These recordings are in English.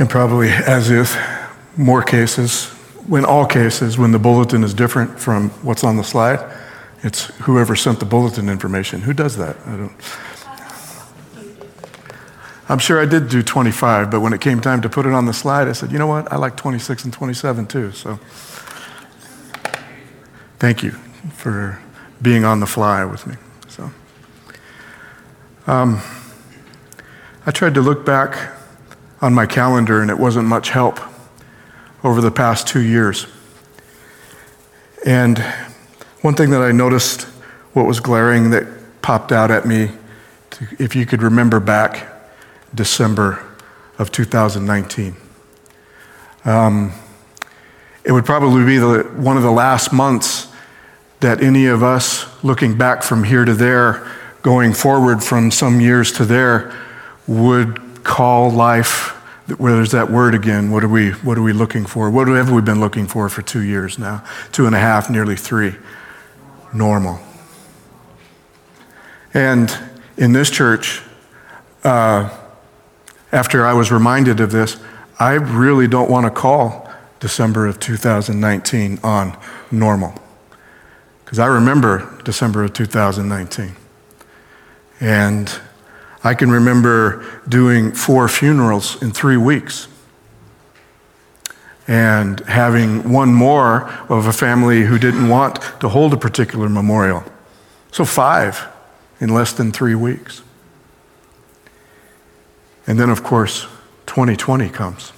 and probably as if more cases, when all cases, when the bulletin is different from what's on the slide, it's whoever sent the bulletin information. Who does that? I don't. I'm sure I did do 25, but when it came time to put it on the slide, I said, you know what? I like 26 and 27 too. So thank you for being on the fly with me. So um, I tried to look back on my calendar, and it wasn't much help over the past two years. And one thing that I noticed, what was glaring that popped out at me, if you could remember back December of 2019. Um, it would probably be the, one of the last months that any of us looking back from here to there, going forward from some years to there, would call life, where there's that word again, what are we, what are we looking for? What have we been looking for for two years now? Two and a half, nearly three. Normal. And in this church, uh, after I was reminded of this, I really don't want to call December of 2019 on normal. Because I remember December of 2019. And I can remember doing four funerals in three weeks and having one more of a family who didn't want to hold a particular memorial. So, five in less than three weeks. And then, of course, 2020 comes.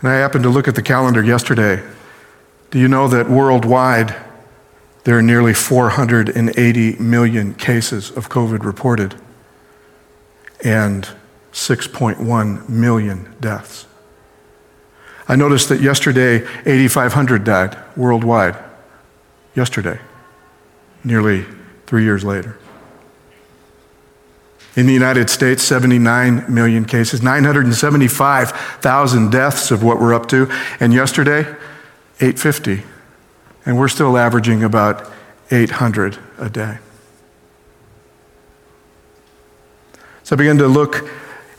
And I happened to look at the calendar yesterday. Do you know that worldwide there are nearly 480 million cases of COVID reported and 6.1 million deaths? I noticed that yesterday 8,500 died worldwide. Yesterday, nearly three years later. In the United States, 79 million cases, 975,000 deaths of what we're up to. And yesterday, 850. And we're still averaging about 800 a day. So I began to look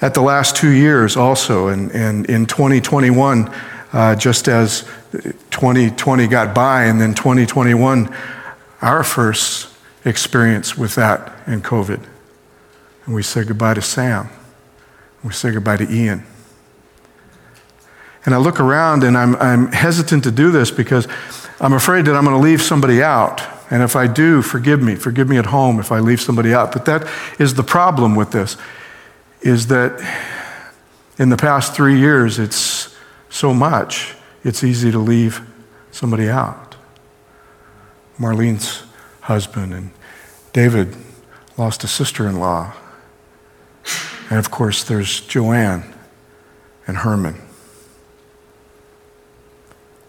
at the last two years also. And, and in 2021, uh, just as 2020 got by and then 2021, our first experience with that and COVID. And we say goodbye to Sam. We say goodbye to Ian. And I look around and I'm, I'm hesitant to do this because I'm afraid that I'm going to leave somebody out. And if I do, forgive me. Forgive me at home if I leave somebody out. But that is the problem with this, is that in the past three years, it's so much, it's easy to leave somebody out. Marlene's husband and David lost a sister in law. And of course, there's Joanne and Herman.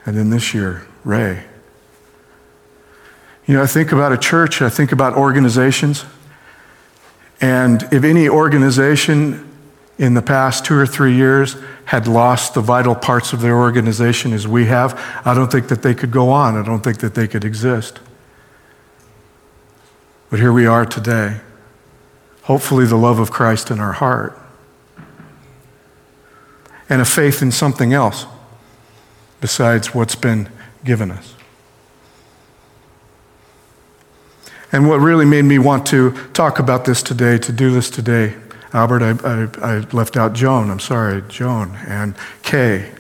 And then this year, Ray. You know, I think about a church, I think about organizations. And if any organization in the past two or three years had lost the vital parts of their organization as we have, I don't think that they could go on. I don't think that they could exist. But here we are today hopefully, the love of Christ in our heart, and a faith in something else besides what's been given us. And what really made me want to talk about this today, to do this today, Albert, I, I, I left out Joan. I'm sorry, Joan and Kay.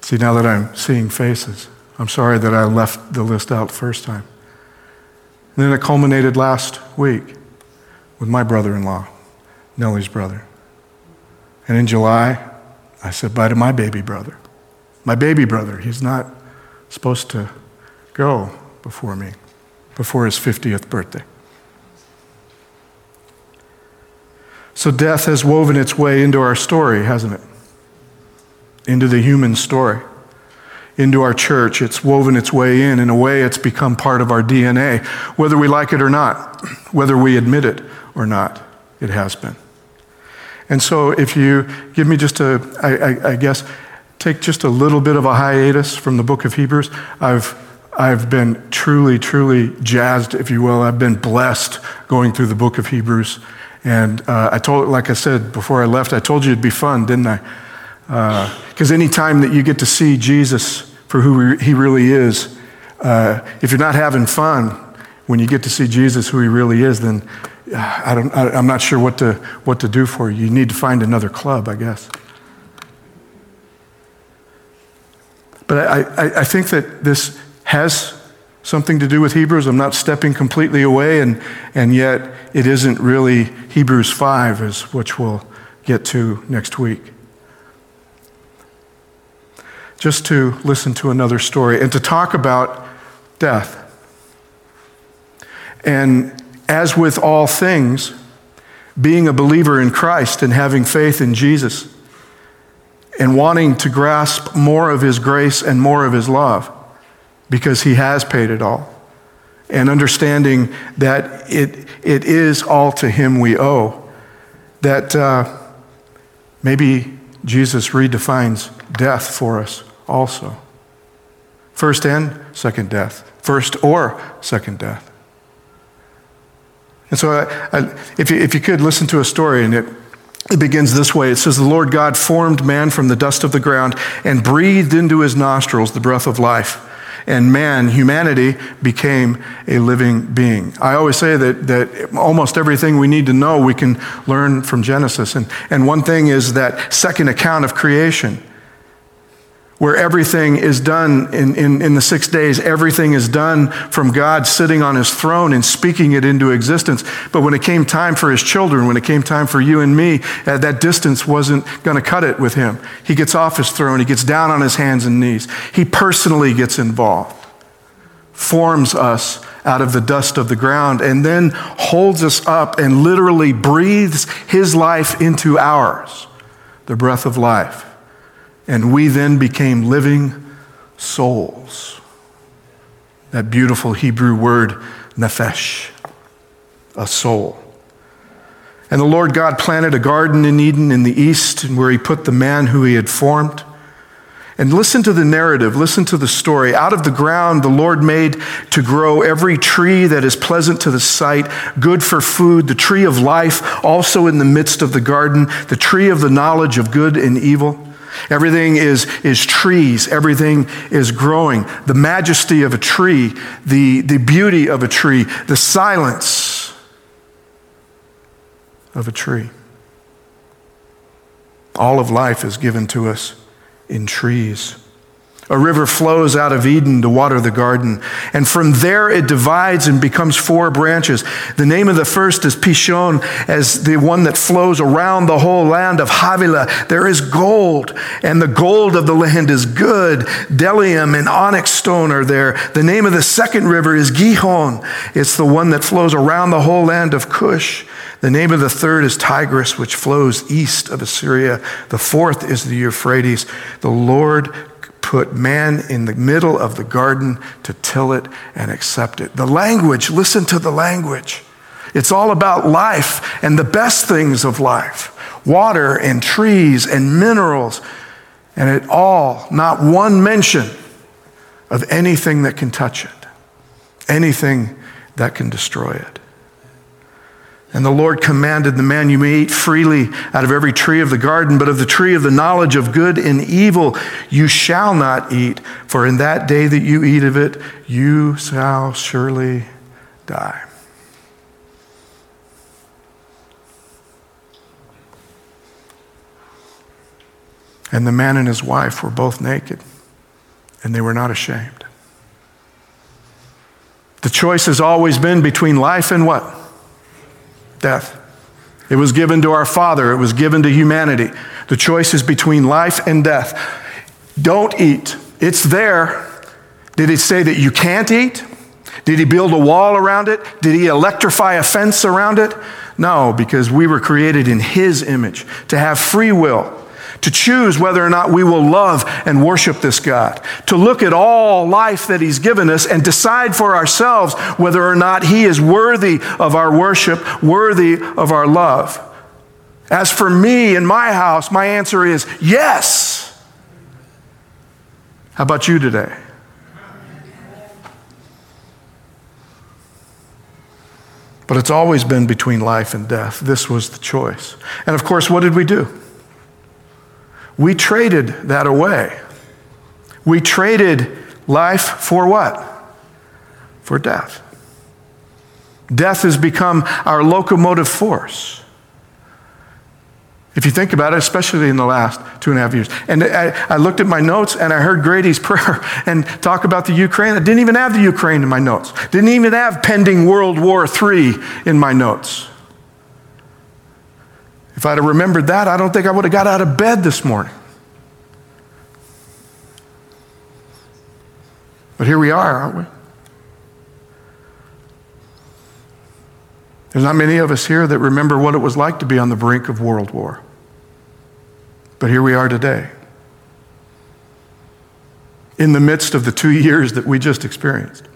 See, now that I'm seeing faces, I'm sorry that I left the list out first time. And then it culminated last week with my brother in law, Nellie's brother. And in July, I said bye to my baby brother. My baby brother, he's not supposed to go before me, before his 50th birthday. So death has woven its way into our story, hasn't it? Into the human story into our church. It's woven its way in. In a way, it's become part of our DNA. Whether we like it or not, whether we admit it or not, it has been. And so, if you give me just a, I, I, I guess, take just a little bit of a hiatus from the book of Hebrews, I've, I've been truly, truly jazzed, if you will. I've been blessed going through the book of Hebrews And uh, I told, like I said before I left, I told you it'd be fun, didn't I? Because uh, any time that you get to see Jesus for who he really is, uh, if you're not having fun when you get to see Jesus who he really is, then uh, I don't, I, I'm not sure what to, what to do for you. You need to find another club, I guess. But I, I, I think that this has something to do with Hebrews. I'm not stepping completely away, and, and yet it isn't really Hebrews 5, is which we'll get to next week. Just to listen to another story and to talk about death. And as with all things, being a believer in Christ and having faith in Jesus and wanting to grasp more of His grace and more of His love because He has paid it all. And understanding that it, it is all to Him we owe. That uh, maybe Jesus redefines death for us also. First and second death. First or second death. And so, I, I, if, you, if you could listen to a story, and it, it begins this way it says, The Lord God formed man from the dust of the ground and breathed into his nostrils the breath of life. And man, humanity, became a living being. I always say that, that almost everything we need to know we can learn from Genesis. And, and one thing is that second account of creation where everything is done in, in, in, the six days. Everything is done from God sitting on his throne and speaking it into existence. But when it came time for his children, when it came time for you and me, uh, that distance wasn't going to cut it with him. He gets off his throne, he gets down on his hands and knees. He personally gets involved, forms us out of the dust of the ground, and then holds us up and literally breathes his life into ours, the breath of life. And we then became living souls. That beautiful Hebrew word, nephesh, a soul. And the Lord God planted a garden in Eden in the east, where he put the man who he had formed. And listen to the narrative, listen to the story. Out of the ground, the Lord made to grow every tree that is pleasant to the sight, good for food, the tree of life, also in the midst of the garden, the tree of the knowledge of good and evil. Everything is, is trees, everything is growing. The majesty of a tree, the, the beauty of a tree, the silence of a tree. All of life is given to us in trees. A river flows out of Eden to water the garden, and from there it divides and becomes four branches. The name of the first is Pishon, as the one that flows around the whole land of Havilah. There is gold, and the gold of the land is good. Bdellium and onyx stone are there. The name of the second river is Gihon. It's the one that flows around the whole land of Cush. The name of the third is Tigris, which flows east of Assyria. The fourth is the Euphrates. The Lord put man in the middle of the garden to till it and accept it. The language, listen to the language. It's all about life and the best things of life water and trees and minerals, and it all, not one mention of anything that can touch it, anything that can destroy it. And the Lord commanded the man, You may eat freely out of every tree of the garden, but of the tree of the knowledge of good and evil you shall not eat, for in that day that you eat of it, you shall surely die. And the man and his wife were both naked, and they were not ashamed. The choice has always been between life and what? Death. It was given to our Father, it was given to humanity. The choice is between life and death. Don't eat, it's there. Did he say that you can't eat? Did he build a wall around it? Did he electrify a fence around it? No, because we were created in his image to have free will to choose whether or not we will love and worship this God, to look at all life that He's given us and decide for ourselves whether or not He is worthy of our worship, worthy of our love. As for me and my house, my answer is yes. How about you today? But it's always been between life and death. This was the choice. And of course, what did we do? We traded that away. We traded life for what? For death. Death has become our locomotive force. If you think about it, especially in the last two and a half years. And I, I, looked at my notes and I heard Grady's prayer and talk about the Ukraine. I didn't even have the Ukraine in my notes. Didn't even have pending World War III in my notes. If I'd have remembered that, I don't think I would have got out of bed this morning. But here we are, aren't we? There's not many of us here that remember what it was like to be on the brink of world war. But here we are today. In the midst of the two years that we just experienced.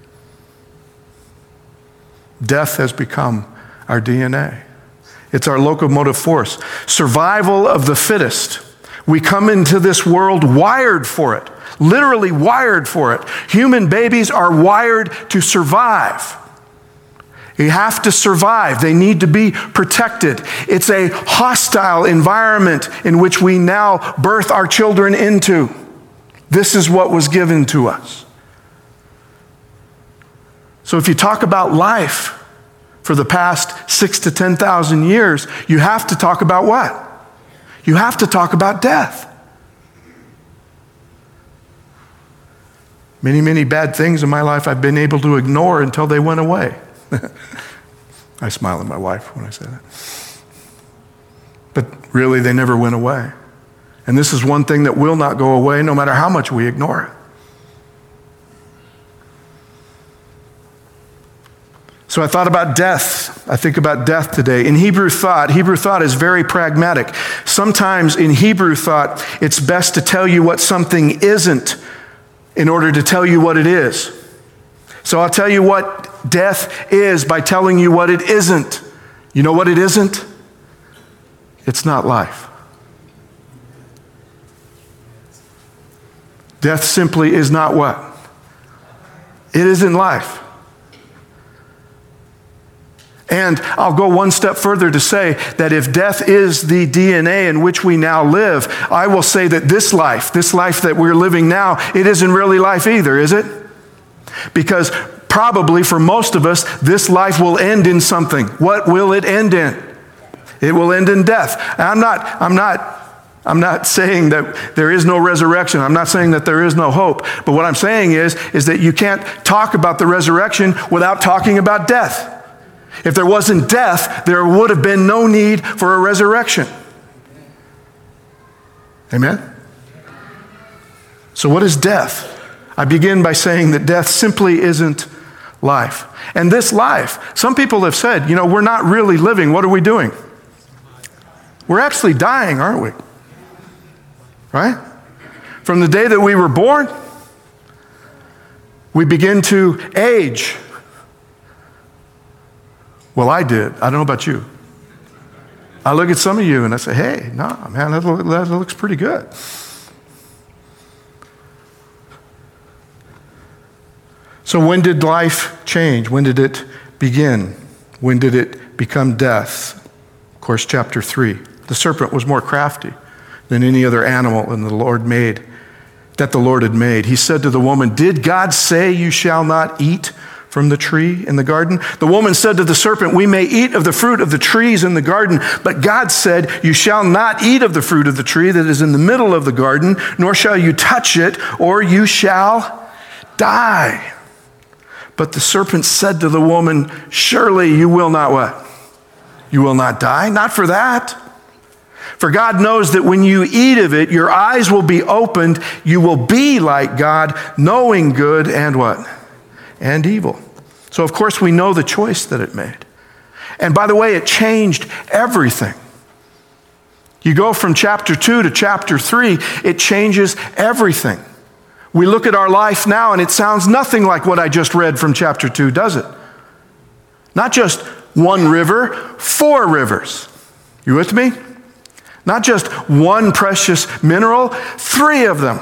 Death has become our DNA. It's our locomotive force. Survival of the fittest. We come into this world wired for it, literally wired for it. Human babies are wired to survive. You have to survive. They need to be protected. It's a hostile environment in which we now birth our children into. This is what was given to us. So if you talk about life for the past six to 10,000 years, you have to talk about what? You have to talk about death. Many, many bad things in my life I've been able to ignore until they went away. I smile at my wife when I say that. But really, they never went away. And this is one thing that will not go away no matter how much we ignore it. So I thought about death. I think about death today. In Hebrew thought, Hebrew thought is very pragmatic. Sometimes in Hebrew thought, it's best to tell you what something isn't in order to tell you what it is. So I'll tell you what death is by telling you what it isn't. You know what it isn't? It's not life. Death simply is not what? It isn't life. And I'll go one step further to say that if death is the DNA in which we now live, I will say that this life, this life that we're living now, it isn't really life either, is it? Because probably for most of us, this life will end in something. What will it end in? It will end in death. I'm not, I'm not I'm not saying that there is no resurrection. I'm not saying that there is no hope. But what I'm saying is, is that you can't talk about the resurrection without talking about death. If there wasn't death, there would have been no need for a resurrection. Amen? So, what is death? I begin by saying that death simply isn't life. And this life, some people have said, you know, we're not really living. What are we doing? We're actually dying, aren't we? Right? From the day that we were born, we begin to age. Well, I did. I don't know about you. I look at some of you and I say, hey, nah, man, that, that looks pretty good. So, when did life change? When did it begin? When did it become death? Of course, chapter 3. The serpent was more crafty than any other animal in the Lord made that the Lord had made. He said to the woman, Did God say you shall not eat from the tree in the garden? The woman said to the serpent, We may eat of the fruit of the trees in the garden, but God said, You shall not eat of the fruit of the tree that is in the middle of the garden, nor shall you touch it, or you shall die. But the serpent said to the woman, Surely you will not what? You will not die? Not for that. For God knows that when you eat of it, your eyes will be opened. You will be like God, knowing good and what? And evil. So, of course, we know the choice that it made. And by the way, it changed everything. You go from chapter 2 to chapter 3, it changes everything. We look at our life now and it sounds nothing like what I just read from chapter 2, does it? Not just one river, four rivers. You with me? Not just one precious mineral, three of them.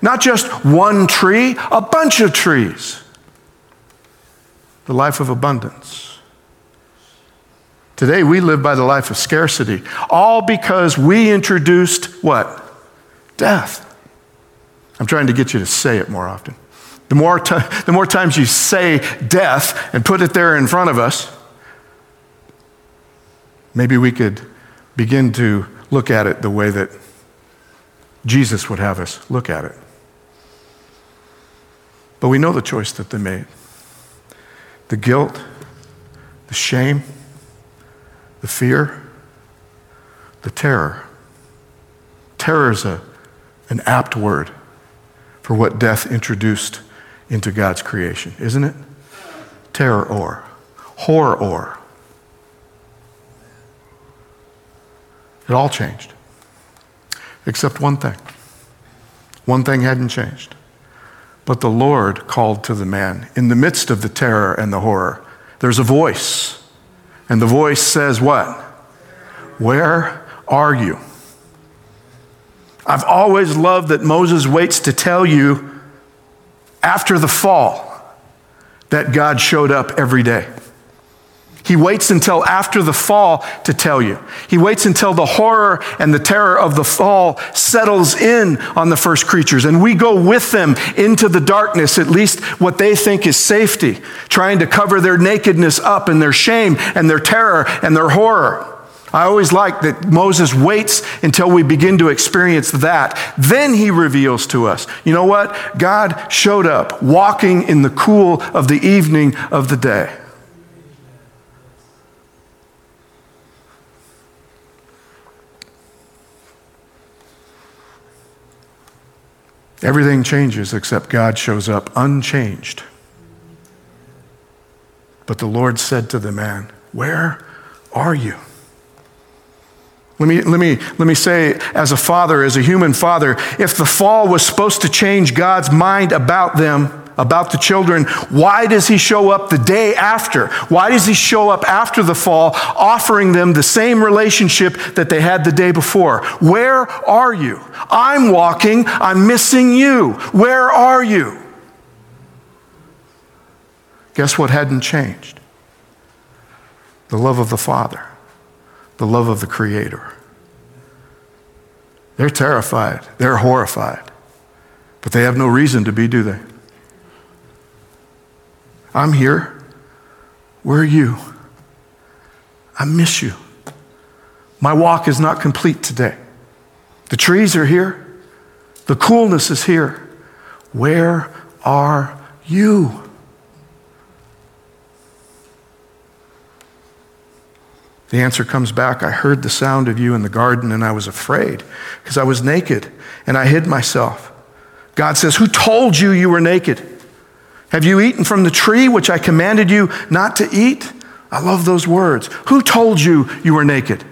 Not just one tree, a bunch of trees. The life of abundance. Today we live by the life of scarcity, all because we introduced what? Death. I'm trying to get you to say it more often. The more, t- the more times you say death and put it there in front of us, maybe we could begin to look at it the way that Jesus would have us look at it. But we know the choice that they made the guilt, the shame, the fear, the terror. Terror is a, an apt word for what death introduced into God's creation, isn't it? Terror or, horror or. It all changed. Except one thing. One thing hadn't changed. But the Lord called to the man in the midst of the terror and the horror. There's a voice. And the voice says, What? Where are you? I've always loved that Moses waits to tell you after the fall that God showed up every day. He waits until after the fall to tell you. He waits until the horror and the terror of the fall settles in on the first creatures, and we go with them into the darkness, at least what they think is safety, trying to cover their nakedness up and their shame and their terror and their horror. I always like that Moses waits until we begin to experience that. Then he reveals to us. You know what? God showed up walking in the cool of the evening of the day. Everything changes except God shows up unchanged. But the Lord said to the man, Where are you? Let me, let, me, let me say, as a father, as a human father, if the fall was supposed to change God's mind about them, about the children, why does he show up the day after? Why does he show up after the fall, offering them the same relationship that they had the day before? Where are you? I'm walking, I'm missing you. Where are you? Guess what hadn't changed? The love of the Father, the love of the Creator. They're terrified, they're horrified, but they have no reason to be, do they? I'm here. Where are you? I miss you. My walk is not complete today. The trees are here. The coolness is here. Where are you? The answer comes back I heard the sound of you in the garden and I was afraid because I was naked and I hid myself. God says, Who told you you were naked? Have you eaten from the tree which I commanded you not to eat? I love those words. Who told you you were naked?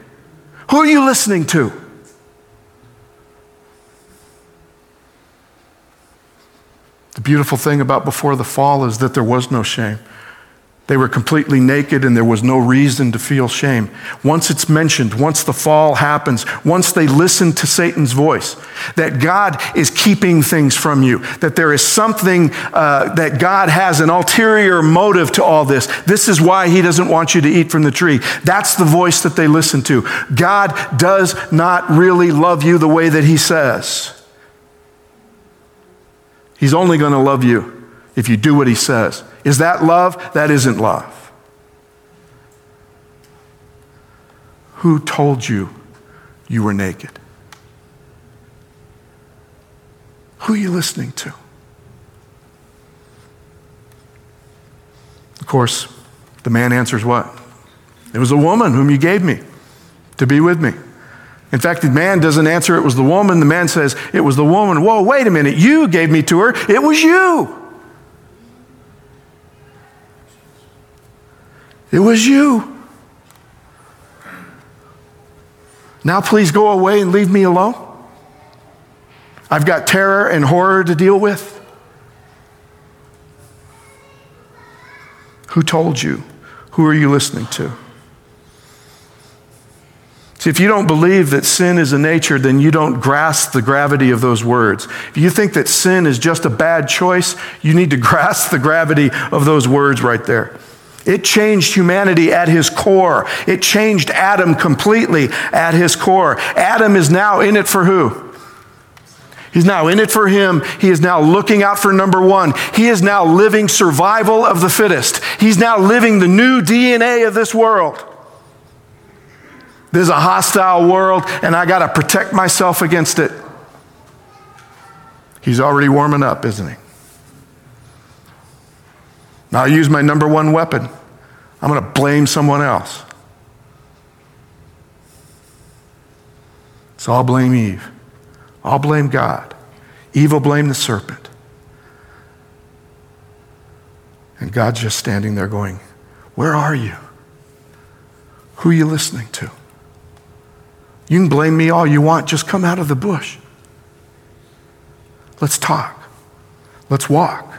Who are you listening to? The beautiful thing about before the fall is that there was no shame. They were completely naked and there was no reason to feel shame. Once it's mentioned, once the fall happens, once they listen to Satan's voice, that God is keeping things from you, that there is something uh, that God has an ulterior motive to all this. This is why he doesn't want you to eat from the tree. That's the voice that they listen to. God does not really love you the way that he says. He's only going to love you if you do what he says. Is that love? That isn't love. Who told you you were naked? Who are you listening to? Of course, the man answers what? It was a woman whom you gave me to be with me. In fact, the man doesn't answer it was the woman. The man says, It was the woman. Whoa, wait a minute. You gave me to her. It was you. It was you. Now, please go away and leave me alone. I've got terror and horror to deal with. Who told you? Who are you listening to? See, if you don't believe that sin is a nature, then you don't grasp the gravity of those words. If you think that sin is just a bad choice, you need to grasp the gravity of those words right there. It changed humanity at his core. It changed Adam completely at his core. Adam is now in it for who? He's now in it for him. He is now looking out for number one. He is now living survival of the fittest. He's now living the new DNA of this world. There's a hostile world, and I got to protect myself against it. He's already warming up, isn't he? Now I use my number one weapon. I'm going to blame someone else. So I'll blame Eve. I'll blame God. Eve will blame the serpent. And God's just standing there going, Where are you? Who are you listening to? You can blame me all you want, just come out of the bush. Let's talk. Let's walk.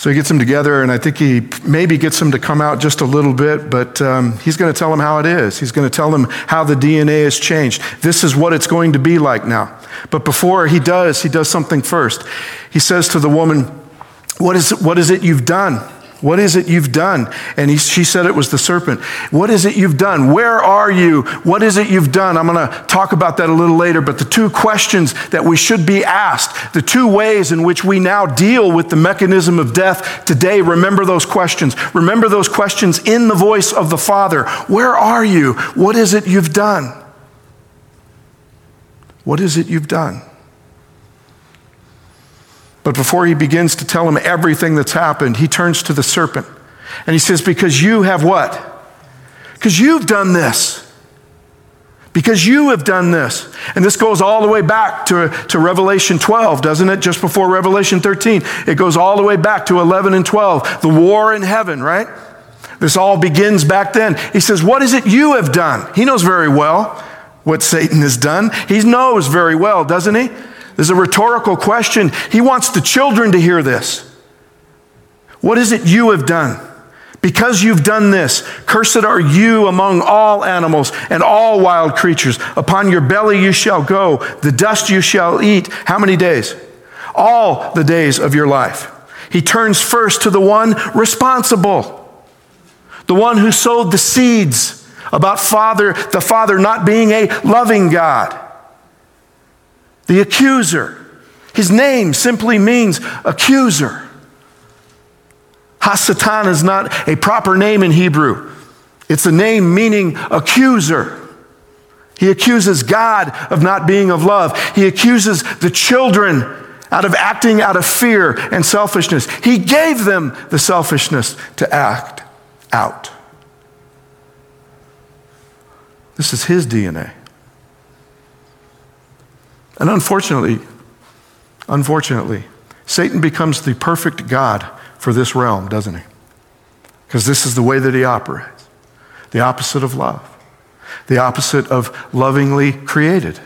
So he gets them together, and I think he maybe gets them to come out just a little bit, but um, he's going to tell them how it is. He's going to tell them how the DNA has changed. This is what it's going to be like now. But before he does, he does something first. He says to the woman, What is what is it you've done? What is it you've done? And he, she said it was the serpent. What is it you've done? Where are you? What is it you've done? I'm going to talk about that a little later, but the two questions that we should be asked, the two ways in which we now deal with the mechanism of death today, remember those questions. Remember those questions in the voice of the Father. Where are you? What is it you've done? What is it you've done? But before he begins to tell him everything that's happened, he turns to the serpent and he says, Because you have what? Because you've done this. Because you have done this. And this goes all the way back to, to Revelation 12, doesn't it? Just before Revelation 13. It goes all the way back to 11 and 12. The war in heaven, right? This all begins back then. He says, What is it you have done? He knows very well what Satan has done. He knows very well, doesn't he? This is a rhetorical question. He wants the children to hear this. What is it you have done? Because you've done this, cursed are you among all animals and all wild creatures. Upon your belly you shall go, the dust you shall eat. How many days? All the days of your life. He turns first to the one responsible, the one who sowed the seeds about Father, the Father not being a loving God the accuser. His name simply means accuser. Hasatan is not a proper name in Hebrew, it's a name meaning accuser. He accuses God of not being of love. He accuses the children out of acting out of fear and selfishness. He gave them the selfishness to act out. This is his DNA. And unfortunately, unfortunately, Satan becomes the perfect God for this realm, doesn't he? Because this is the way that he operates the opposite of love, the opposite of lovingly created.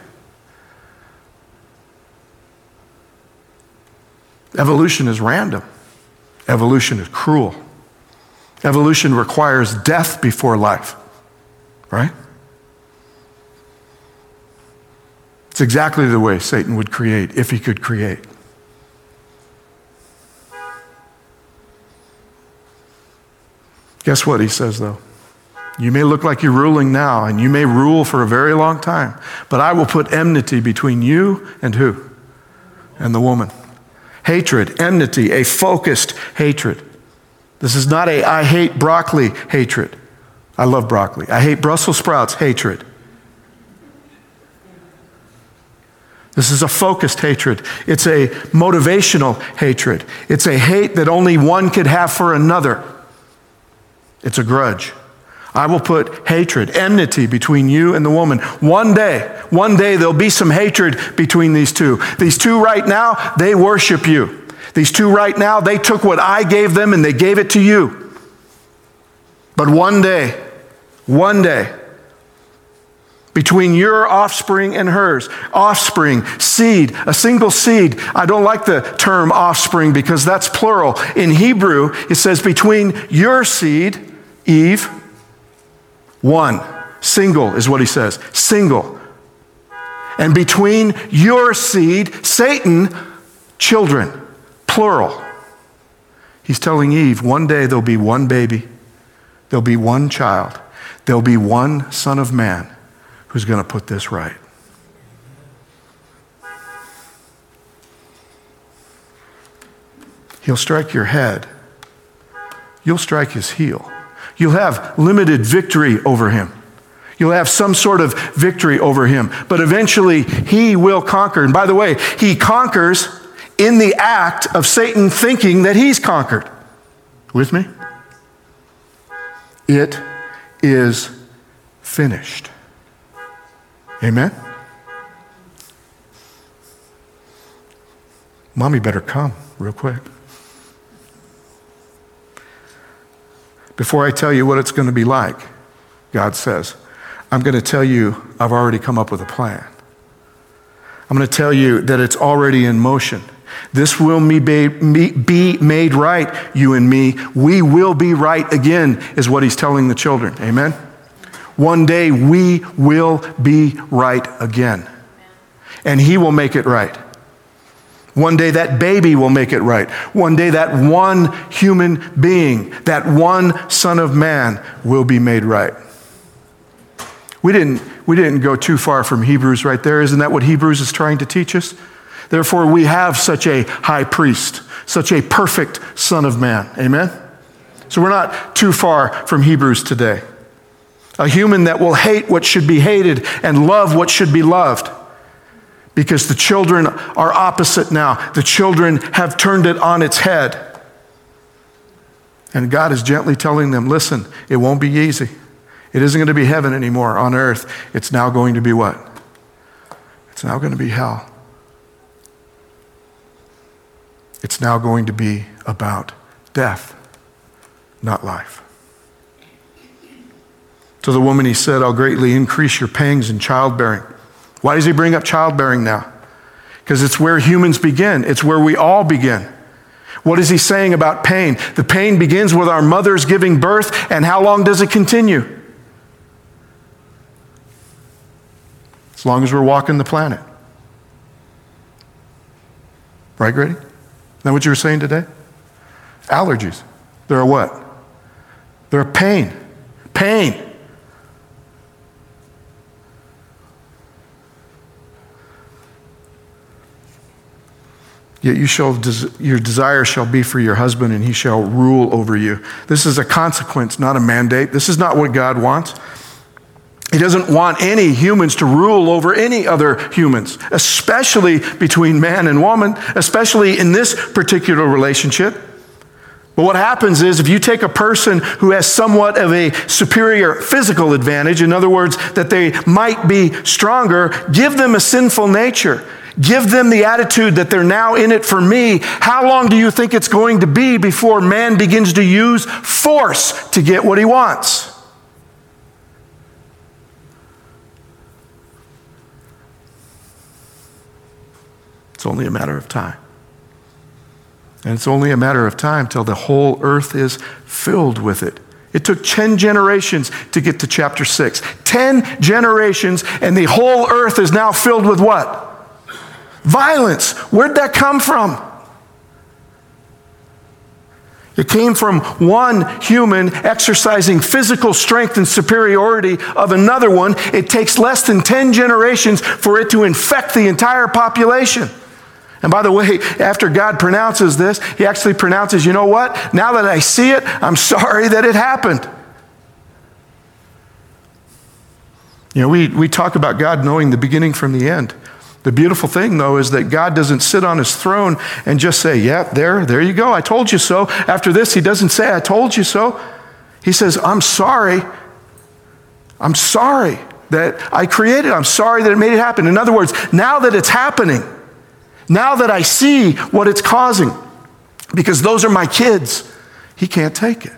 Evolution is random, evolution is cruel. Evolution requires death before life, right? It's exactly the way Satan would create if he could create. Guess what he says, though? You may look like you're ruling now, and you may rule for a very long time, but I will put enmity between you and who? And the woman. Hatred, enmity, a focused hatred. This is not a I hate broccoli hatred. I love broccoli. I hate Brussels sprouts hatred. This is a focused hatred. It's a motivational hatred. It's a hate that only one could have for another. It's a grudge. I will put hatred, enmity between you and the woman. One day, one day there'll be some hatred between these two. These two right now, they worship you. These two right now, they took what I gave them and they gave it to you. But one day, one day, between your offspring and hers. Offspring, seed, a single seed. I don't like the term offspring because that's plural. In Hebrew, it says between your seed, Eve, one. Single is what he says. Single. And between your seed, Satan, children, plural. He's telling Eve one day there'll be one baby, there'll be one child, there'll be one son of man who's going to put this right. He'll strike your head. You'll strike his heel. You'll have limited victory over him. You'll have some sort of victory over him. But eventually, he will conquer. And by the way, he conquers in the act of Satan thinking that he's conquered. With me? It is finished. Amen? Mommy better come real quick. Before I tell you what it's going to be like, God says, I'm going to tell you I've already come up with a plan. I'm going to tell you that it's already in motion. This will be made right, you and me. We will be right again, is what he's telling the children. Amen? One day we will be right again. And he will make it right. One day that baby will make it right. One day that one human being, that one Son of Man, will be made right. We didn't, we didn't go too far from Hebrews right there. Isn't that what Hebrews is trying to teach us? Therefore, we have such a high priest, such a perfect Son of Man. Amen? So we're not too far from Hebrews today. A human that will hate what should be hated and love what should be loved because the children are opposite now. The children have turned it on its head. And God is gently telling them listen, it won't be easy. It isn't going to be heaven anymore on earth. It's now going to be what? It's now going to be hell. It's now going to be about death, not life. To the woman, he said, I'll greatly increase your pangs in childbearing. Why does he bring up childbearing now? Because it's where humans begin, it's where we all begin. What is he saying about pain? The pain begins with our mothers giving birth, and how long does it continue? As long as we're walking the planet. Right, Grady? Is that what you were saying today? Allergies. They're a what? They're a pain. Pain. Yet you shall, your desire shall be for your husband, and he shall rule over you. This is a consequence, not a mandate. This is not what God wants. He doesn't want any humans to rule over any other humans, especially between man and woman, especially in this particular relationship. But what happens is if you take a person who has somewhat of a superior physical advantage, in other words, that they might be stronger, give them a sinful nature. Give them the attitude that they're now in it for me. How long do you think it's going to be before man begins to use force to get what he wants? It's only a matter of time. And it's only a matter of time till the whole earth is filled with it. It took 10 generations to get to chapter 6. 10 generations, and the whole earth is now filled with what? Violence. Where'd that come from? It came from one human exercising physical strength and superiority of another one. It takes less than 10 generations for it to infect the entire population. And by the way, after God pronounces this, He actually pronounces, you know what? Now that I see it, I'm sorry that it happened. You know, we, we talk about God knowing the beginning from the end. The beautiful thing, though, is that God doesn't sit on his throne and just say, Yeah, there, there you go. I told you so. After this, he doesn't say, I told you so. He says, I'm sorry. I'm sorry that I created. I'm sorry that it made it happen. In other words, now that it's happening, now that I see what it's causing, because those are my kids, he can't take it.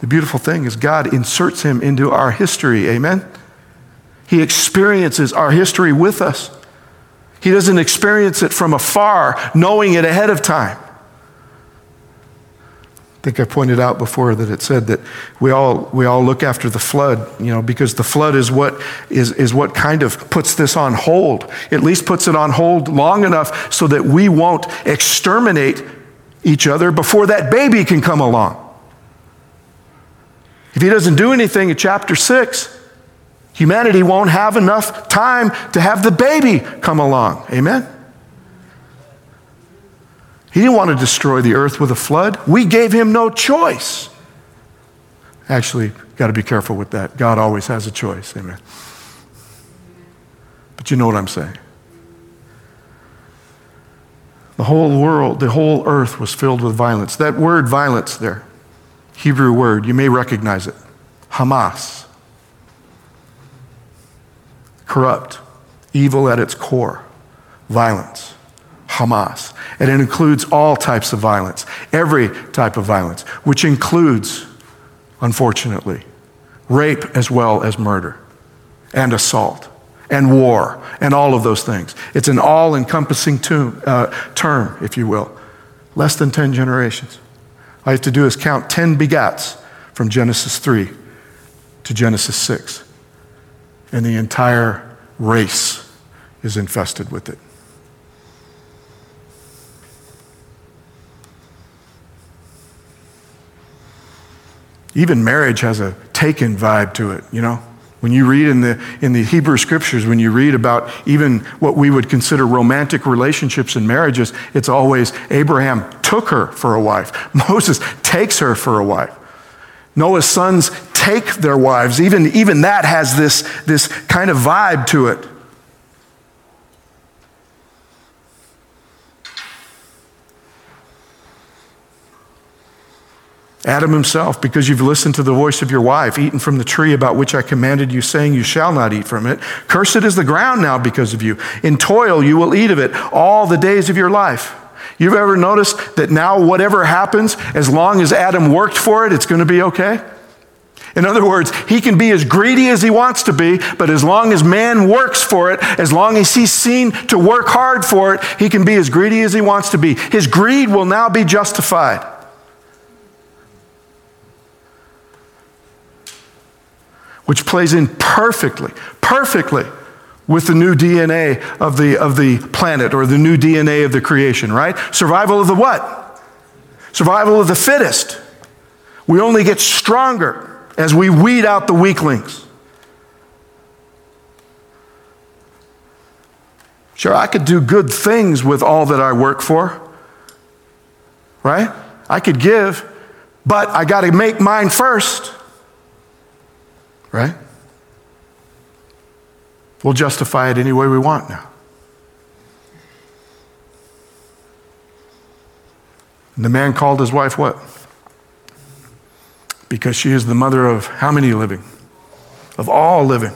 The beautiful thing is, God inserts him into our history. Amen? He experiences our history with us. He doesn't experience it from afar, knowing it ahead of time. I think I pointed out before that it said that we all, we all look after the flood, you know, because the flood is what, is, is what kind of puts this on hold. At least puts it on hold long enough so that we won't exterminate each other before that baby can come along. If he doesn't do anything in chapter 6, humanity won't have enough time to have the baby come along. Amen? He didn't want to destroy the earth with a flood. We gave him no choice. Actually, got to be careful with that. God always has a choice. Amen. But you know what I'm saying. The whole world, the whole earth was filled with violence. That word violence there, Hebrew word, you may recognize it Hamas. Corrupt, evil at its core, violence. Hamas. And it includes all types of violence, every type of violence, which includes, unfortunately, rape as well as murder and assault and war and all of those things. It's an all encompassing uh, term, if you will. Less than 10 generations. All you have to do is count 10 begats from Genesis 3 to Genesis 6. And the entire race is infested with it. Even marriage has a taken vibe to it, you know? When you read in the, in the Hebrew scriptures, when you read about even what we would consider romantic relationships and marriages, it's always Abraham took her for a wife. Moses takes her for a wife. Noah's sons take their wives. Even, even that has this, this kind of vibe to it. Adam himself, because you've listened to the voice of your wife, eaten from the tree about which I commanded you, saying, You shall not eat from it. Cursed is the ground now because of you. In toil you will eat of it all the days of your life. You've ever noticed that now, whatever happens, as long as Adam worked for it, it's going to be okay? In other words, he can be as greedy as he wants to be, but as long as man works for it, as long as he's seen to work hard for it, he can be as greedy as he wants to be. His greed will now be justified. which plays in perfectly, perfectly with the new DNA of the, of the planet or the new DNA of the creation, right? Survival of the what? Survival of the fittest. We only get stronger as we weed out the weaklings. Sure, I could do good things with all that I work for, right? I could give, but I got to make mine first. Right? We'll justify it any way we want now. And the man called his wife what? Because she is the mother of how many living? Of all living.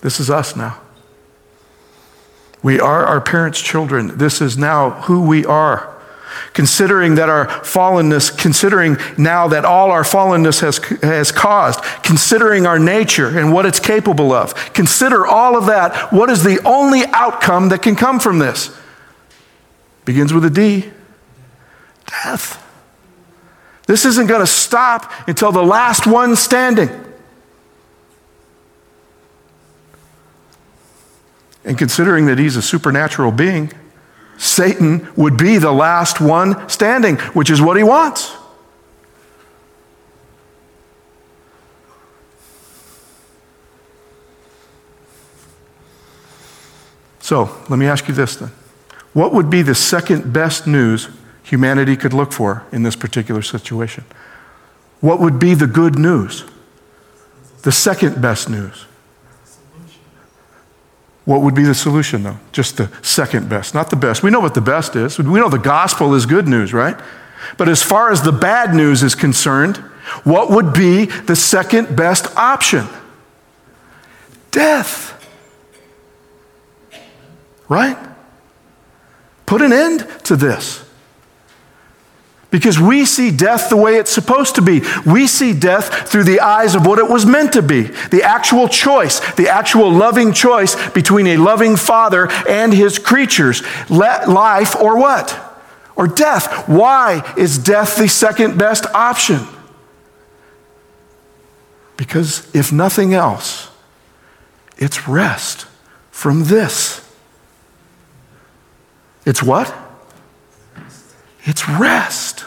This is us now. We are our parents' children. This is now who we are considering that our fallenness, considering now that all our fallenness has, has caused, considering our nature and what it's capable of, consider all of that. What is the only outcome that can come from this? Begins with a D death. This isn't going to stop until the last one standing. And considering that he's a supernatural being, Satan would be the last one standing, which is what he wants. So let me ask you this then. What would be the second best news humanity could look for in this particular situation? What would be the good news? The second best news. What would be the solution, though? Just the second best, not the best. We know what the best is. We know the gospel is good news, right? But as far as the bad news is concerned, what would be the second best option? Death. Right? Put an end to this. Because we see death the way it's supposed to be. We see death through the eyes of what it was meant to be the actual choice, the actual loving choice between a loving father and his creatures. Let life or what? or death. Why is death the second best option? Because if nothing else, it's rest from this. It's what? It's rest.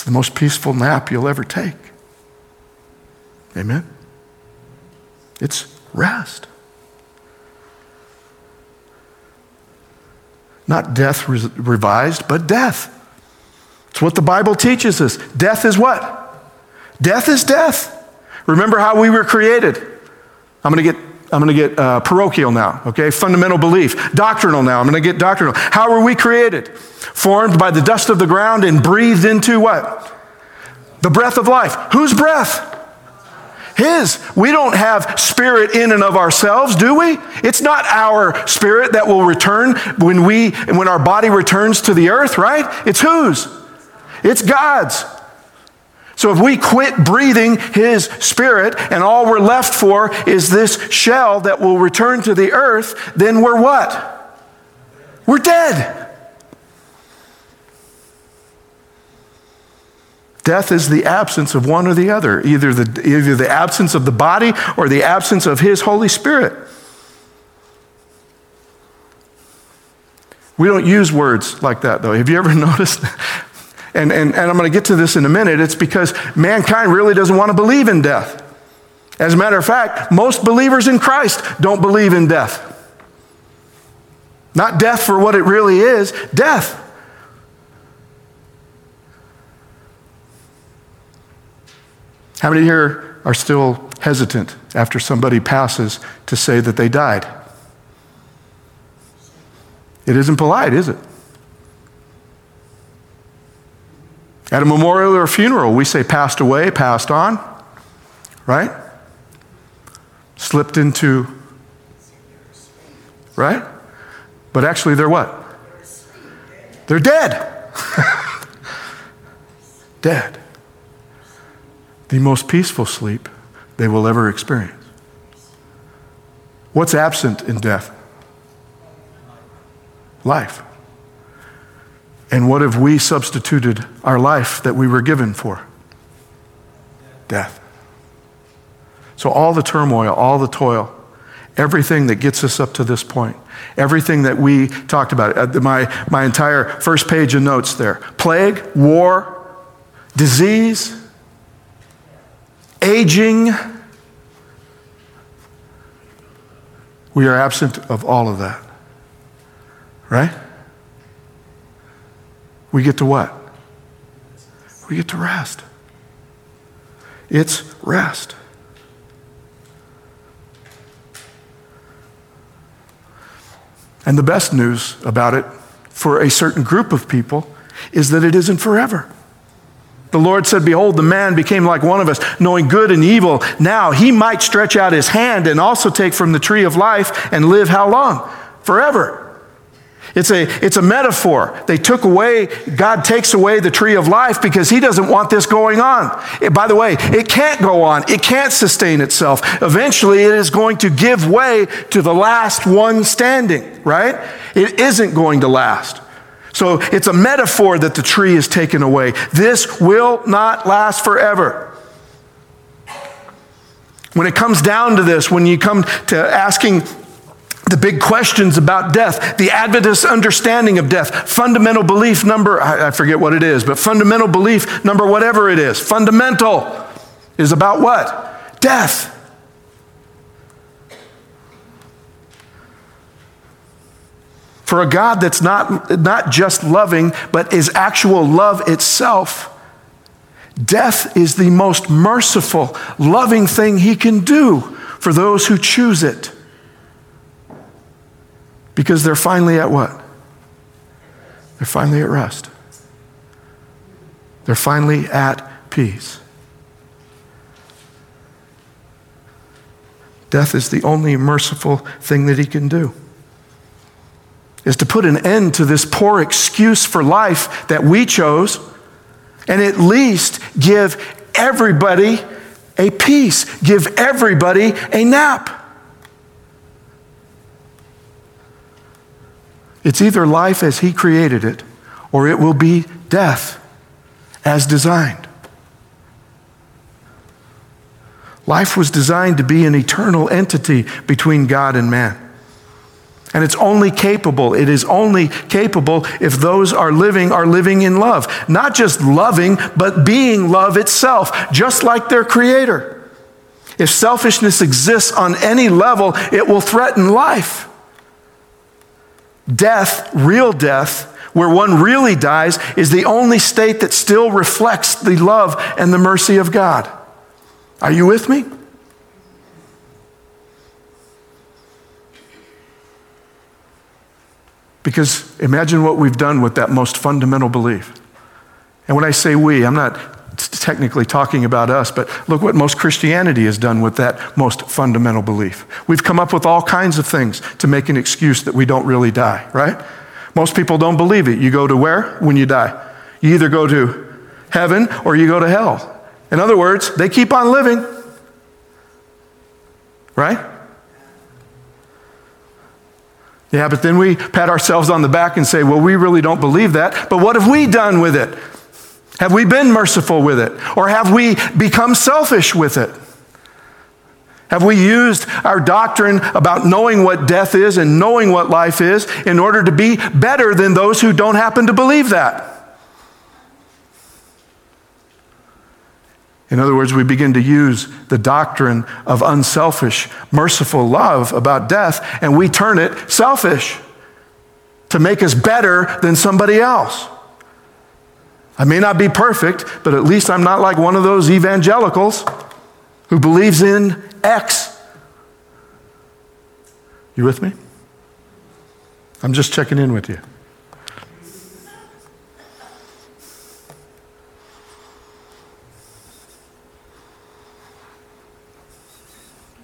It's the most peaceful nap you'll ever take. Amen? It's rest. Not death revised, but death. It's what the Bible teaches us. Death is what? Death is death. Remember how we were created. I'm going to get I'm going to get uh, parochial now, okay? Fundamental belief. Doctrinal now. I'm going to get doctrinal. How were we created? Formed by the dust of the ground and breathed into what? The breath of life. Whose breath? His. We don't have spirit in and of ourselves, do we? It's not our spirit that will return when we when our body returns to the earth, right? It's whose? It's God's. So if we quit breathing His Spirit and all we're left for is this shell that will return to the earth, then we're what? We're dead. Death is the absence of one or the other, either the, either the absence of the body or the absence of His Holy Spirit. We don't use words like that, though. Have you ever noticed? And, and, and I'm going to get to this in a minute. It's because mankind really doesn't want to believe in death. As a matter of fact, most believers in Christ don't believe in death. Not death for what it really is, death. How many here are still hesitant after somebody passes to say that they died? It isn't polite, is it? At a memorial or a funeral, we say passed away, passed on, right? Slipped into, right? But actually, they're what? They're dead. dead. The most peaceful sleep they will ever experience. What's absent in death? Life. And what have we substituted our life that we were given for? Death. So, all the turmoil, all the toil, everything that gets us up to this point, everything that we talked about, uh, my, my entire first page of notes there plague, war, disease, aging. We are absent of all of that. Right? We get to what? We get to rest. It's rest. And the best news about it for a certain group of people is that it isn't forever. The Lord said, Behold, the man became like one of us, knowing good and evil. Now he might stretch out his hand and also take from the tree of life and live how long? Forever. It's a, it's a metaphor. They took away, God takes away the tree of life because He doesn't want this going on. It, by the way, it can't go on, it can't sustain itself. Eventually, it is going to give way to the last one standing, right? It isn't going to last. So it's a metaphor that the tree is taken away. This will not last forever. When it comes down to this, when you come to asking the big questions about death, the Adventist understanding of death, fundamental belief number, I forget what it is, but fundamental belief number, whatever it is, fundamental is about what? Death. For a God that's not, not just loving, but is actual love itself, death is the most merciful, loving thing he can do for those who choose it. Because they're finally at what? They're finally at rest. They're finally at peace. Death is the only merciful thing that he can do. Is to put an end to this poor excuse for life that we chose and at least give everybody a peace, give everybody a nap. It's either life as He created it, or it will be death as designed. Life was designed to be an eternal entity between God and man. And it's only capable, it is only capable if those are living are living in love. Not just loving, but being love itself, just like their creator. If selfishness exists on any level, it will threaten life. Death, real death, where one really dies, is the only state that still reflects the love and the mercy of God. Are you with me? Because imagine what we've done with that most fundamental belief. And when I say we, I'm not technically talking about us, but look what most Christianity has done with that most fundamental belief. We've come up with all kinds of things to make an excuse that we don't really die, right? Most people don't believe it. You go to where when you die? You either go to heaven or you go to hell. In other words, they keep on living, right? Yeah, but then we pat ourselves on the back and say, well, we really don't believe that. But what have we done with it? Have we been merciful with it? Or have we become selfish with it? Have we used our doctrine about knowing what death is and knowing what life is in order to be better than those who don't happen to believe that? In other words, we begin to use the doctrine of unselfish, merciful love about death, and we turn it selfish to make us better than somebody else. I may not be perfect, but at least I'm not like one of those evangelicals who believes in X. You with me? I'm just checking in with you.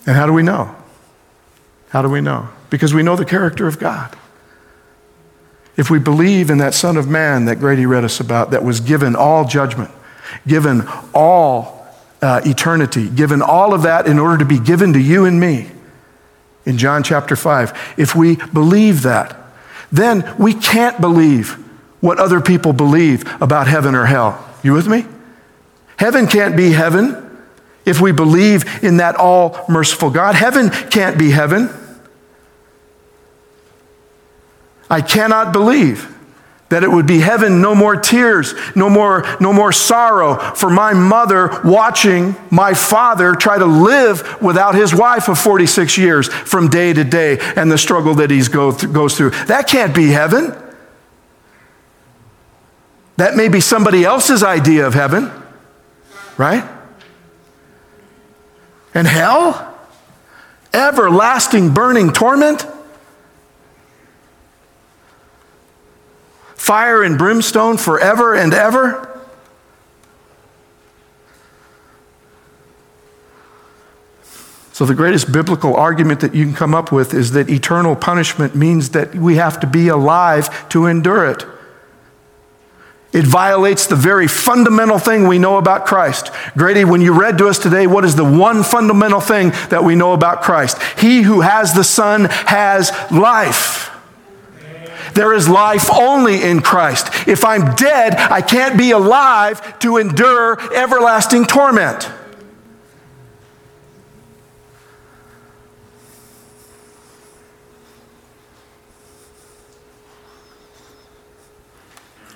And how do we know? How do we know? Because we know the character of God. If we believe in that Son of Man that Grady read us about, that was given all judgment, given all uh, eternity, given all of that in order to be given to you and me in John chapter 5, if we believe that, then we can't believe what other people believe about heaven or hell. You with me? Heaven can't be heaven if we believe in that all merciful God. Heaven can't be heaven. I cannot believe that it would be heaven no more tears no more no more sorrow for my mother watching my father try to live without his wife of 46 years from day to day and the struggle that he go th- goes through that can't be heaven that may be somebody else's idea of heaven right and hell? Everlasting burning torment? Fire and brimstone forever and ever? So, the greatest biblical argument that you can come up with is that eternal punishment means that we have to be alive to endure it. It violates the very fundamental thing we know about Christ. Grady, when you read to us today, what is the one fundamental thing that we know about Christ? He who has the Son has life. There is life only in Christ. If I'm dead, I can't be alive to endure everlasting torment.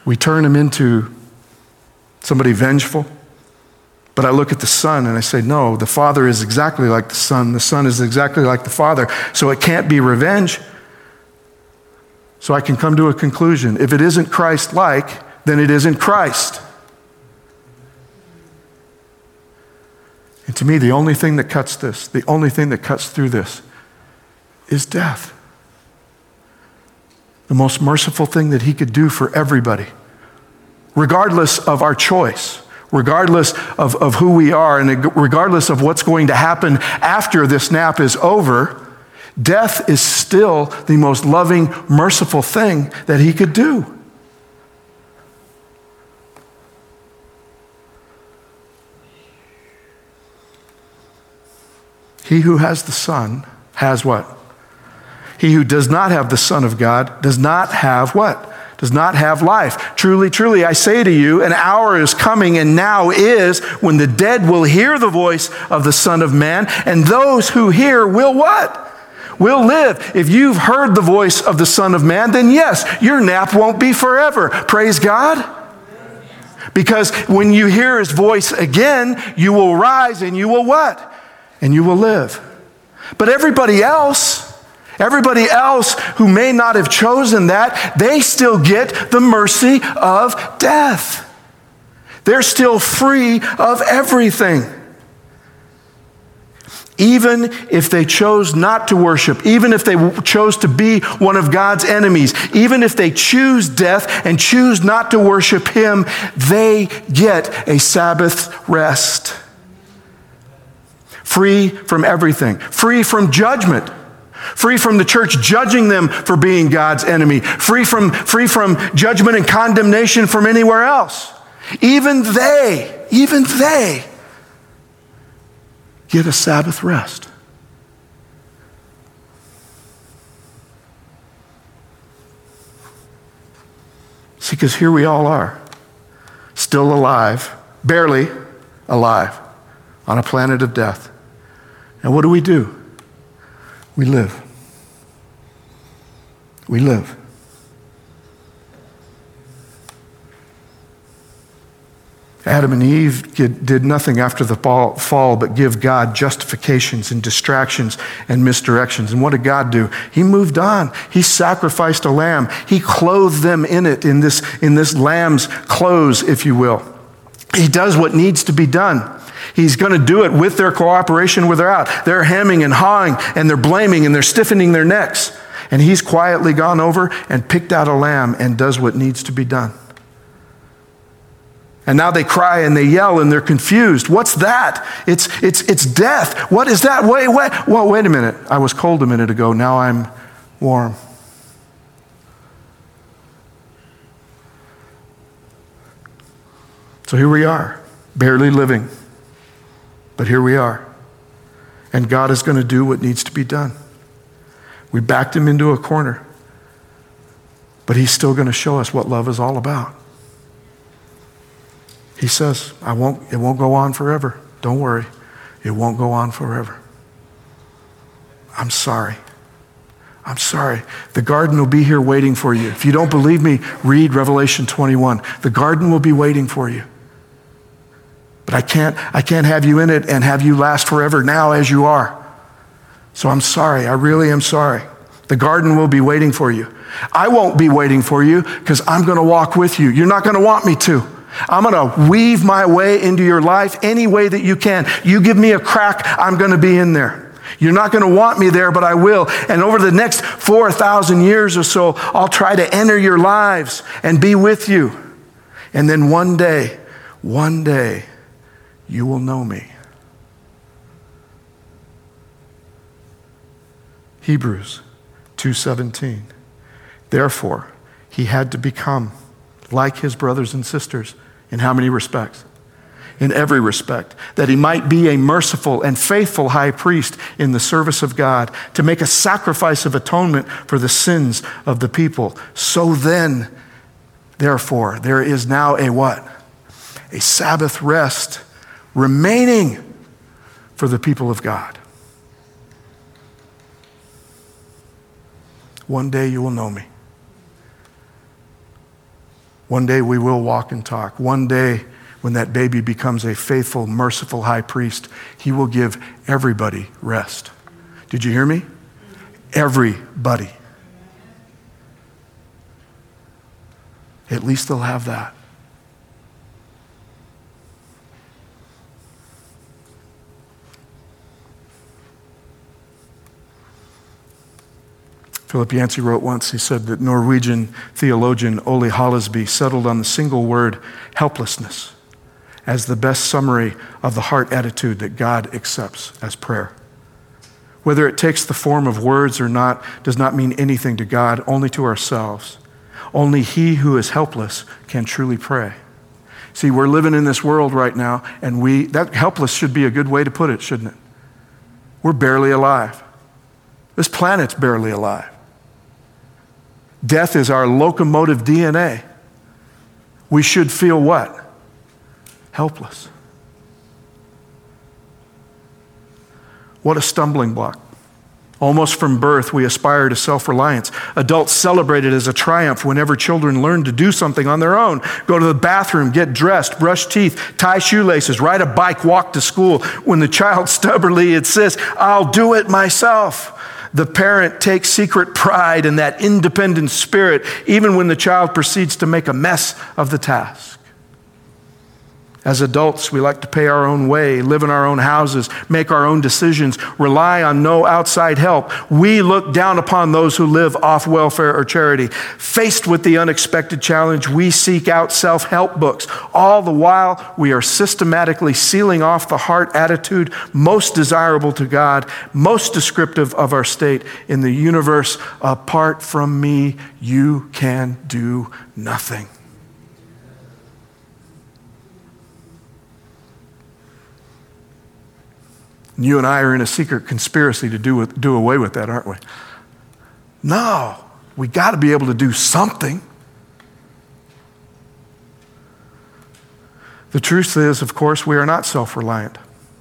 We turn him into somebody vengeful. But I look at the Son and I say, no, the Father is exactly like the Son. The Son is exactly like the Father. So it can't be revenge. So I can come to a conclusion. If it isn't Christ like, then it isn't Christ. And to me, the only thing that cuts this, the only thing that cuts through this, is death the most merciful thing that he could do for everybody, regardless of our choice, regardless of, of who we are, and regardless of what's going to happen after this nap is over. Death is still the most loving, merciful thing that he could do. He who has the Son has what? He who does not have the Son of God does not have what? Does not have life. Truly, truly, I say to you, an hour is coming and now is when the dead will hear the voice of the Son of Man, and those who hear will what? Will live. If you've heard the voice of the Son of Man, then yes, your nap won't be forever. Praise God. Because when you hear his voice again, you will rise and you will what? And you will live. But everybody else, Everybody else who may not have chosen that, they still get the mercy of death. They're still free of everything. Even if they chose not to worship, even if they chose to be one of God's enemies, even if they choose death and choose not to worship Him, they get a Sabbath rest. Free from everything, free from judgment free from the church judging them for being God's enemy, free from, free from judgment and condemnation from anywhere else. Even they, even they get a Sabbath rest. See, because here we all are, still alive, barely alive, on a planet of death. And what do we do? We live. We live. Adam and Eve did nothing after the fall but give God justifications and distractions and misdirections. And what did God do? He moved on. He sacrificed a lamb. He clothed them in it, in this, in this lamb's clothes, if you will. He does what needs to be done. He's going to do it with their cooperation where they're out. They're hemming and hawing and they're blaming and they're stiffening their necks. And he's quietly gone over and picked out a lamb and does what needs to be done. And now they cry and they yell and they're confused. What's that? It's, it's, it's death. What is that? Wait, wait. Well, wait a minute. I was cold a minute ago. Now I'm warm. So here we are, barely living. But here we are. And God is going to do what needs to be done. We backed him into a corner, but he's still going to show us what love is all about. He says, I won't, it won't go on forever. Don't worry. It won't go on forever. I'm sorry. I'm sorry. The garden will be here waiting for you. If you don't believe me, read Revelation 21. The garden will be waiting for you. But I can't, I can't have you in it and have you last forever now as you are. So I'm sorry. I really am sorry. The garden will be waiting for you. I won't be waiting for you because I'm going to walk with you. You're not going to want me to. I'm going to weave my way into your life any way that you can. You give me a crack, I'm going to be in there. You're not going to want me there, but I will. And over the next 4,000 years or so, I'll try to enter your lives and be with you. And then one day, one day, you will know me. Hebrews 2:17. Therefore, he had to become like his brothers and sisters in how many respects? In every respect, that he might be a merciful and faithful high priest in the service of God to make a sacrifice of atonement for the sins of the people. So then, therefore, there is now a what? A Sabbath rest remaining for the people of God. One day you will know me. One day we will walk and talk. One day, when that baby becomes a faithful, merciful high priest, he will give everybody rest. Did you hear me? Everybody. At least they'll have that. Philip Yancey wrote once, he said that Norwegian theologian Ole Hallesby settled on the single word helplessness as the best summary of the heart attitude that God accepts as prayer. Whether it takes the form of words or not does not mean anything to God, only to ourselves. Only he who is helpless can truly pray. See, we're living in this world right now, and we, that helpless should be a good way to put it, shouldn't it? We're barely alive. This planet's barely alive. Death is our locomotive DNA. We should feel what? Helpless. What a stumbling block. Almost from birth, we aspire to self reliance. Adults celebrate it as a triumph whenever children learn to do something on their own go to the bathroom, get dressed, brush teeth, tie shoelaces, ride a bike, walk to school. When the child stubbornly insists, I'll do it myself. The parent takes secret pride in that independent spirit, even when the child proceeds to make a mess of the task. As adults, we like to pay our own way, live in our own houses, make our own decisions, rely on no outside help. We look down upon those who live off welfare or charity. Faced with the unexpected challenge, we seek out self help books. All the while, we are systematically sealing off the heart attitude most desirable to God, most descriptive of our state in the universe. Apart from me, you can do nothing. You and I are in a secret conspiracy to do, with, do away with that, aren't we? No, we got to be able to do something. The truth is, of course, we are not self reliant.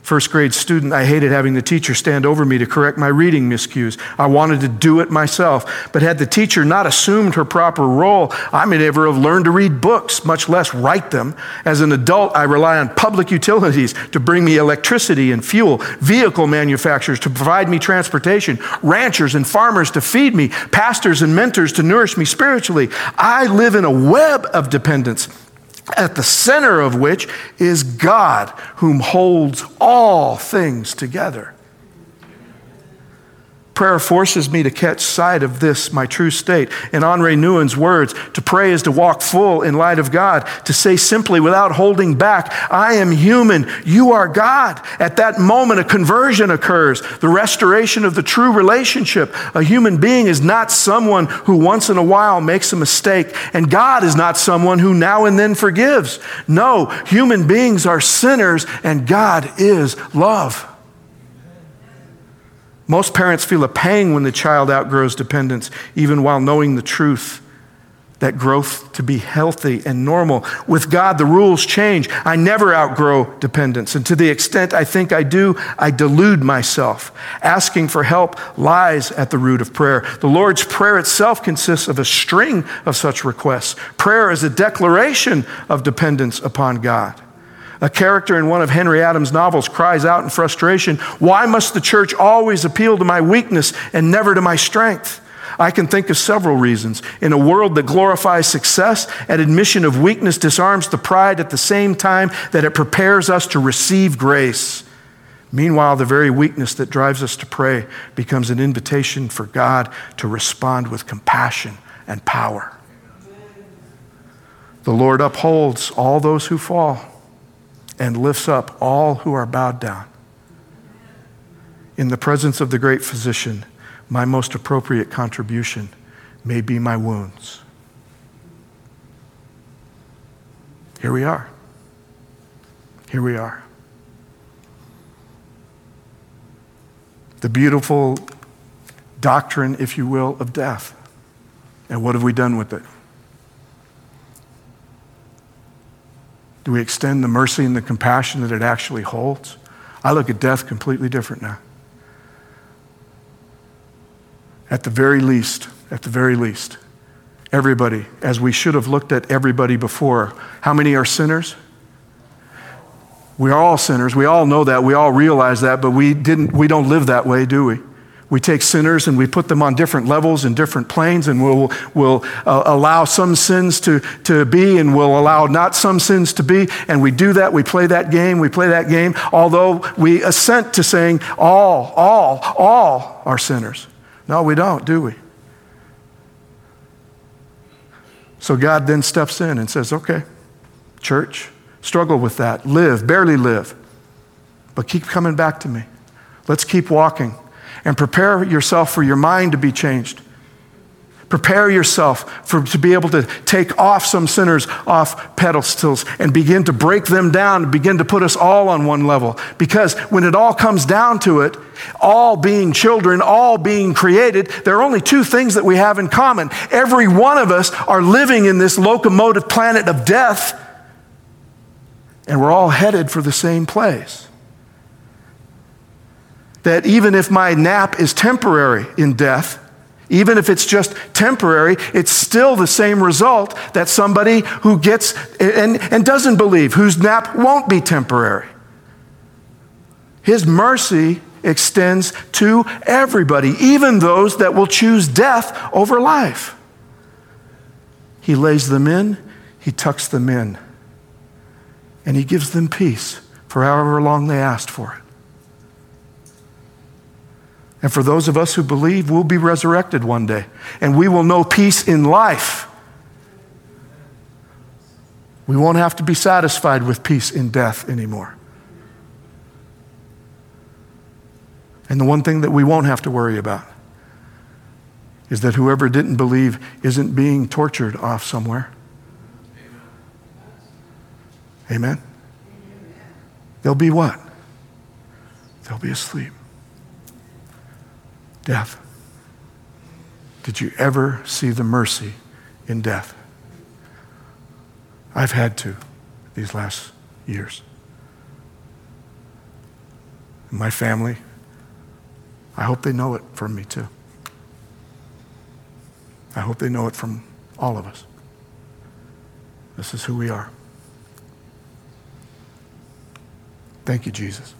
First grade student, I hated having the teacher stand over me to correct my reading miscues. I wanted to do it myself. But had the teacher not assumed her proper role, I may never have learned to read books, much less write them. As an adult, I rely on public utilities to bring me electricity and fuel, vehicle manufacturers to provide me transportation, ranchers and farmers to feed me, pastors and mentors to nourish me spiritually. I live in a web of dependence at the center of which is God, whom holds all things together. Prayer forces me to catch sight of this, my true state. In Henri Nouwen's words, to pray is to walk full in light of God, to say simply without holding back, I am human, you are God. At that moment, a conversion occurs, the restoration of the true relationship. A human being is not someone who once in a while makes a mistake, and God is not someone who now and then forgives. No, human beings are sinners, and God is love. Most parents feel a pang when the child outgrows dependence, even while knowing the truth that growth to be healthy and normal. With God, the rules change. I never outgrow dependence. And to the extent I think I do, I delude myself. Asking for help lies at the root of prayer. The Lord's Prayer itself consists of a string of such requests. Prayer is a declaration of dependence upon God. A character in one of Henry Adams' novels cries out in frustration Why must the church always appeal to my weakness and never to my strength? I can think of several reasons. In a world that glorifies success, an admission of weakness disarms the pride at the same time that it prepares us to receive grace. Meanwhile, the very weakness that drives us to pray becomes an invitation for God to respond with compassion and power. The Lord upholds all those who fall and lifts up all who are bowed down. In the presence of the great physician, my most appropriate contribution may be my wounds. Here we are. Here we are. The beautiful doctrine, if you will, of death. And what have we done with it? Do we extend the mercy and the compassion that it actually holds? I look at death completely different now. At the very least, at the very least, everybody, as we should have looked at everybody before, how many are sinners? We are all sinners. We all know that. We all realize that, but we, didn't, we don't live that way, do we? We take sinners and we put them on different levels and different planes, and we'll, we'll uh, allow some sins to, to be, and we'll allow not some sins to be. And we do that. We play that game. We play that game, although we assent to saying all, all, all are sinners. No, we don't, do we? So God then steps in and says, okay, church, struggle with that. Live, barely live, but keep coming back to me. Let's keep walking and prepare yourself for your mind to be changed. Prepare yourself for, to be able to take off some sinners off pedestals and begin to break them down and begin to put us all on one level. Because when it all comes down to it, all being children, all being created, there are only two things that we have in common. Every one of us are living in this locomotive planet of death, and we're all headed for the same place. That even if my nap is temporary in death, even if it's just temporary, it's still the same result that somebody who gets and, and doesn't believe, whose nap won't be temporary. His mercy extends to everybody, even those that will choose death over life. He lays them in, he tucks them in, and he gives them peace for however long they asked for it. And for those of us who believe, we'll be resurrected one day and we will know peace in life. We won't have to be satisfied with peace in death anymore. And the one thing that we won't have to worry about is that whoever didn't believe isn't being tortured off somewhere. Amen? Amen. They'll be what? They'll be asleep death. Did you ever see the mercy in death? I've had to these last years. My family, I hope they know it from me too. I hope they know it from all of us. This is who we are. Thank you, Jesus.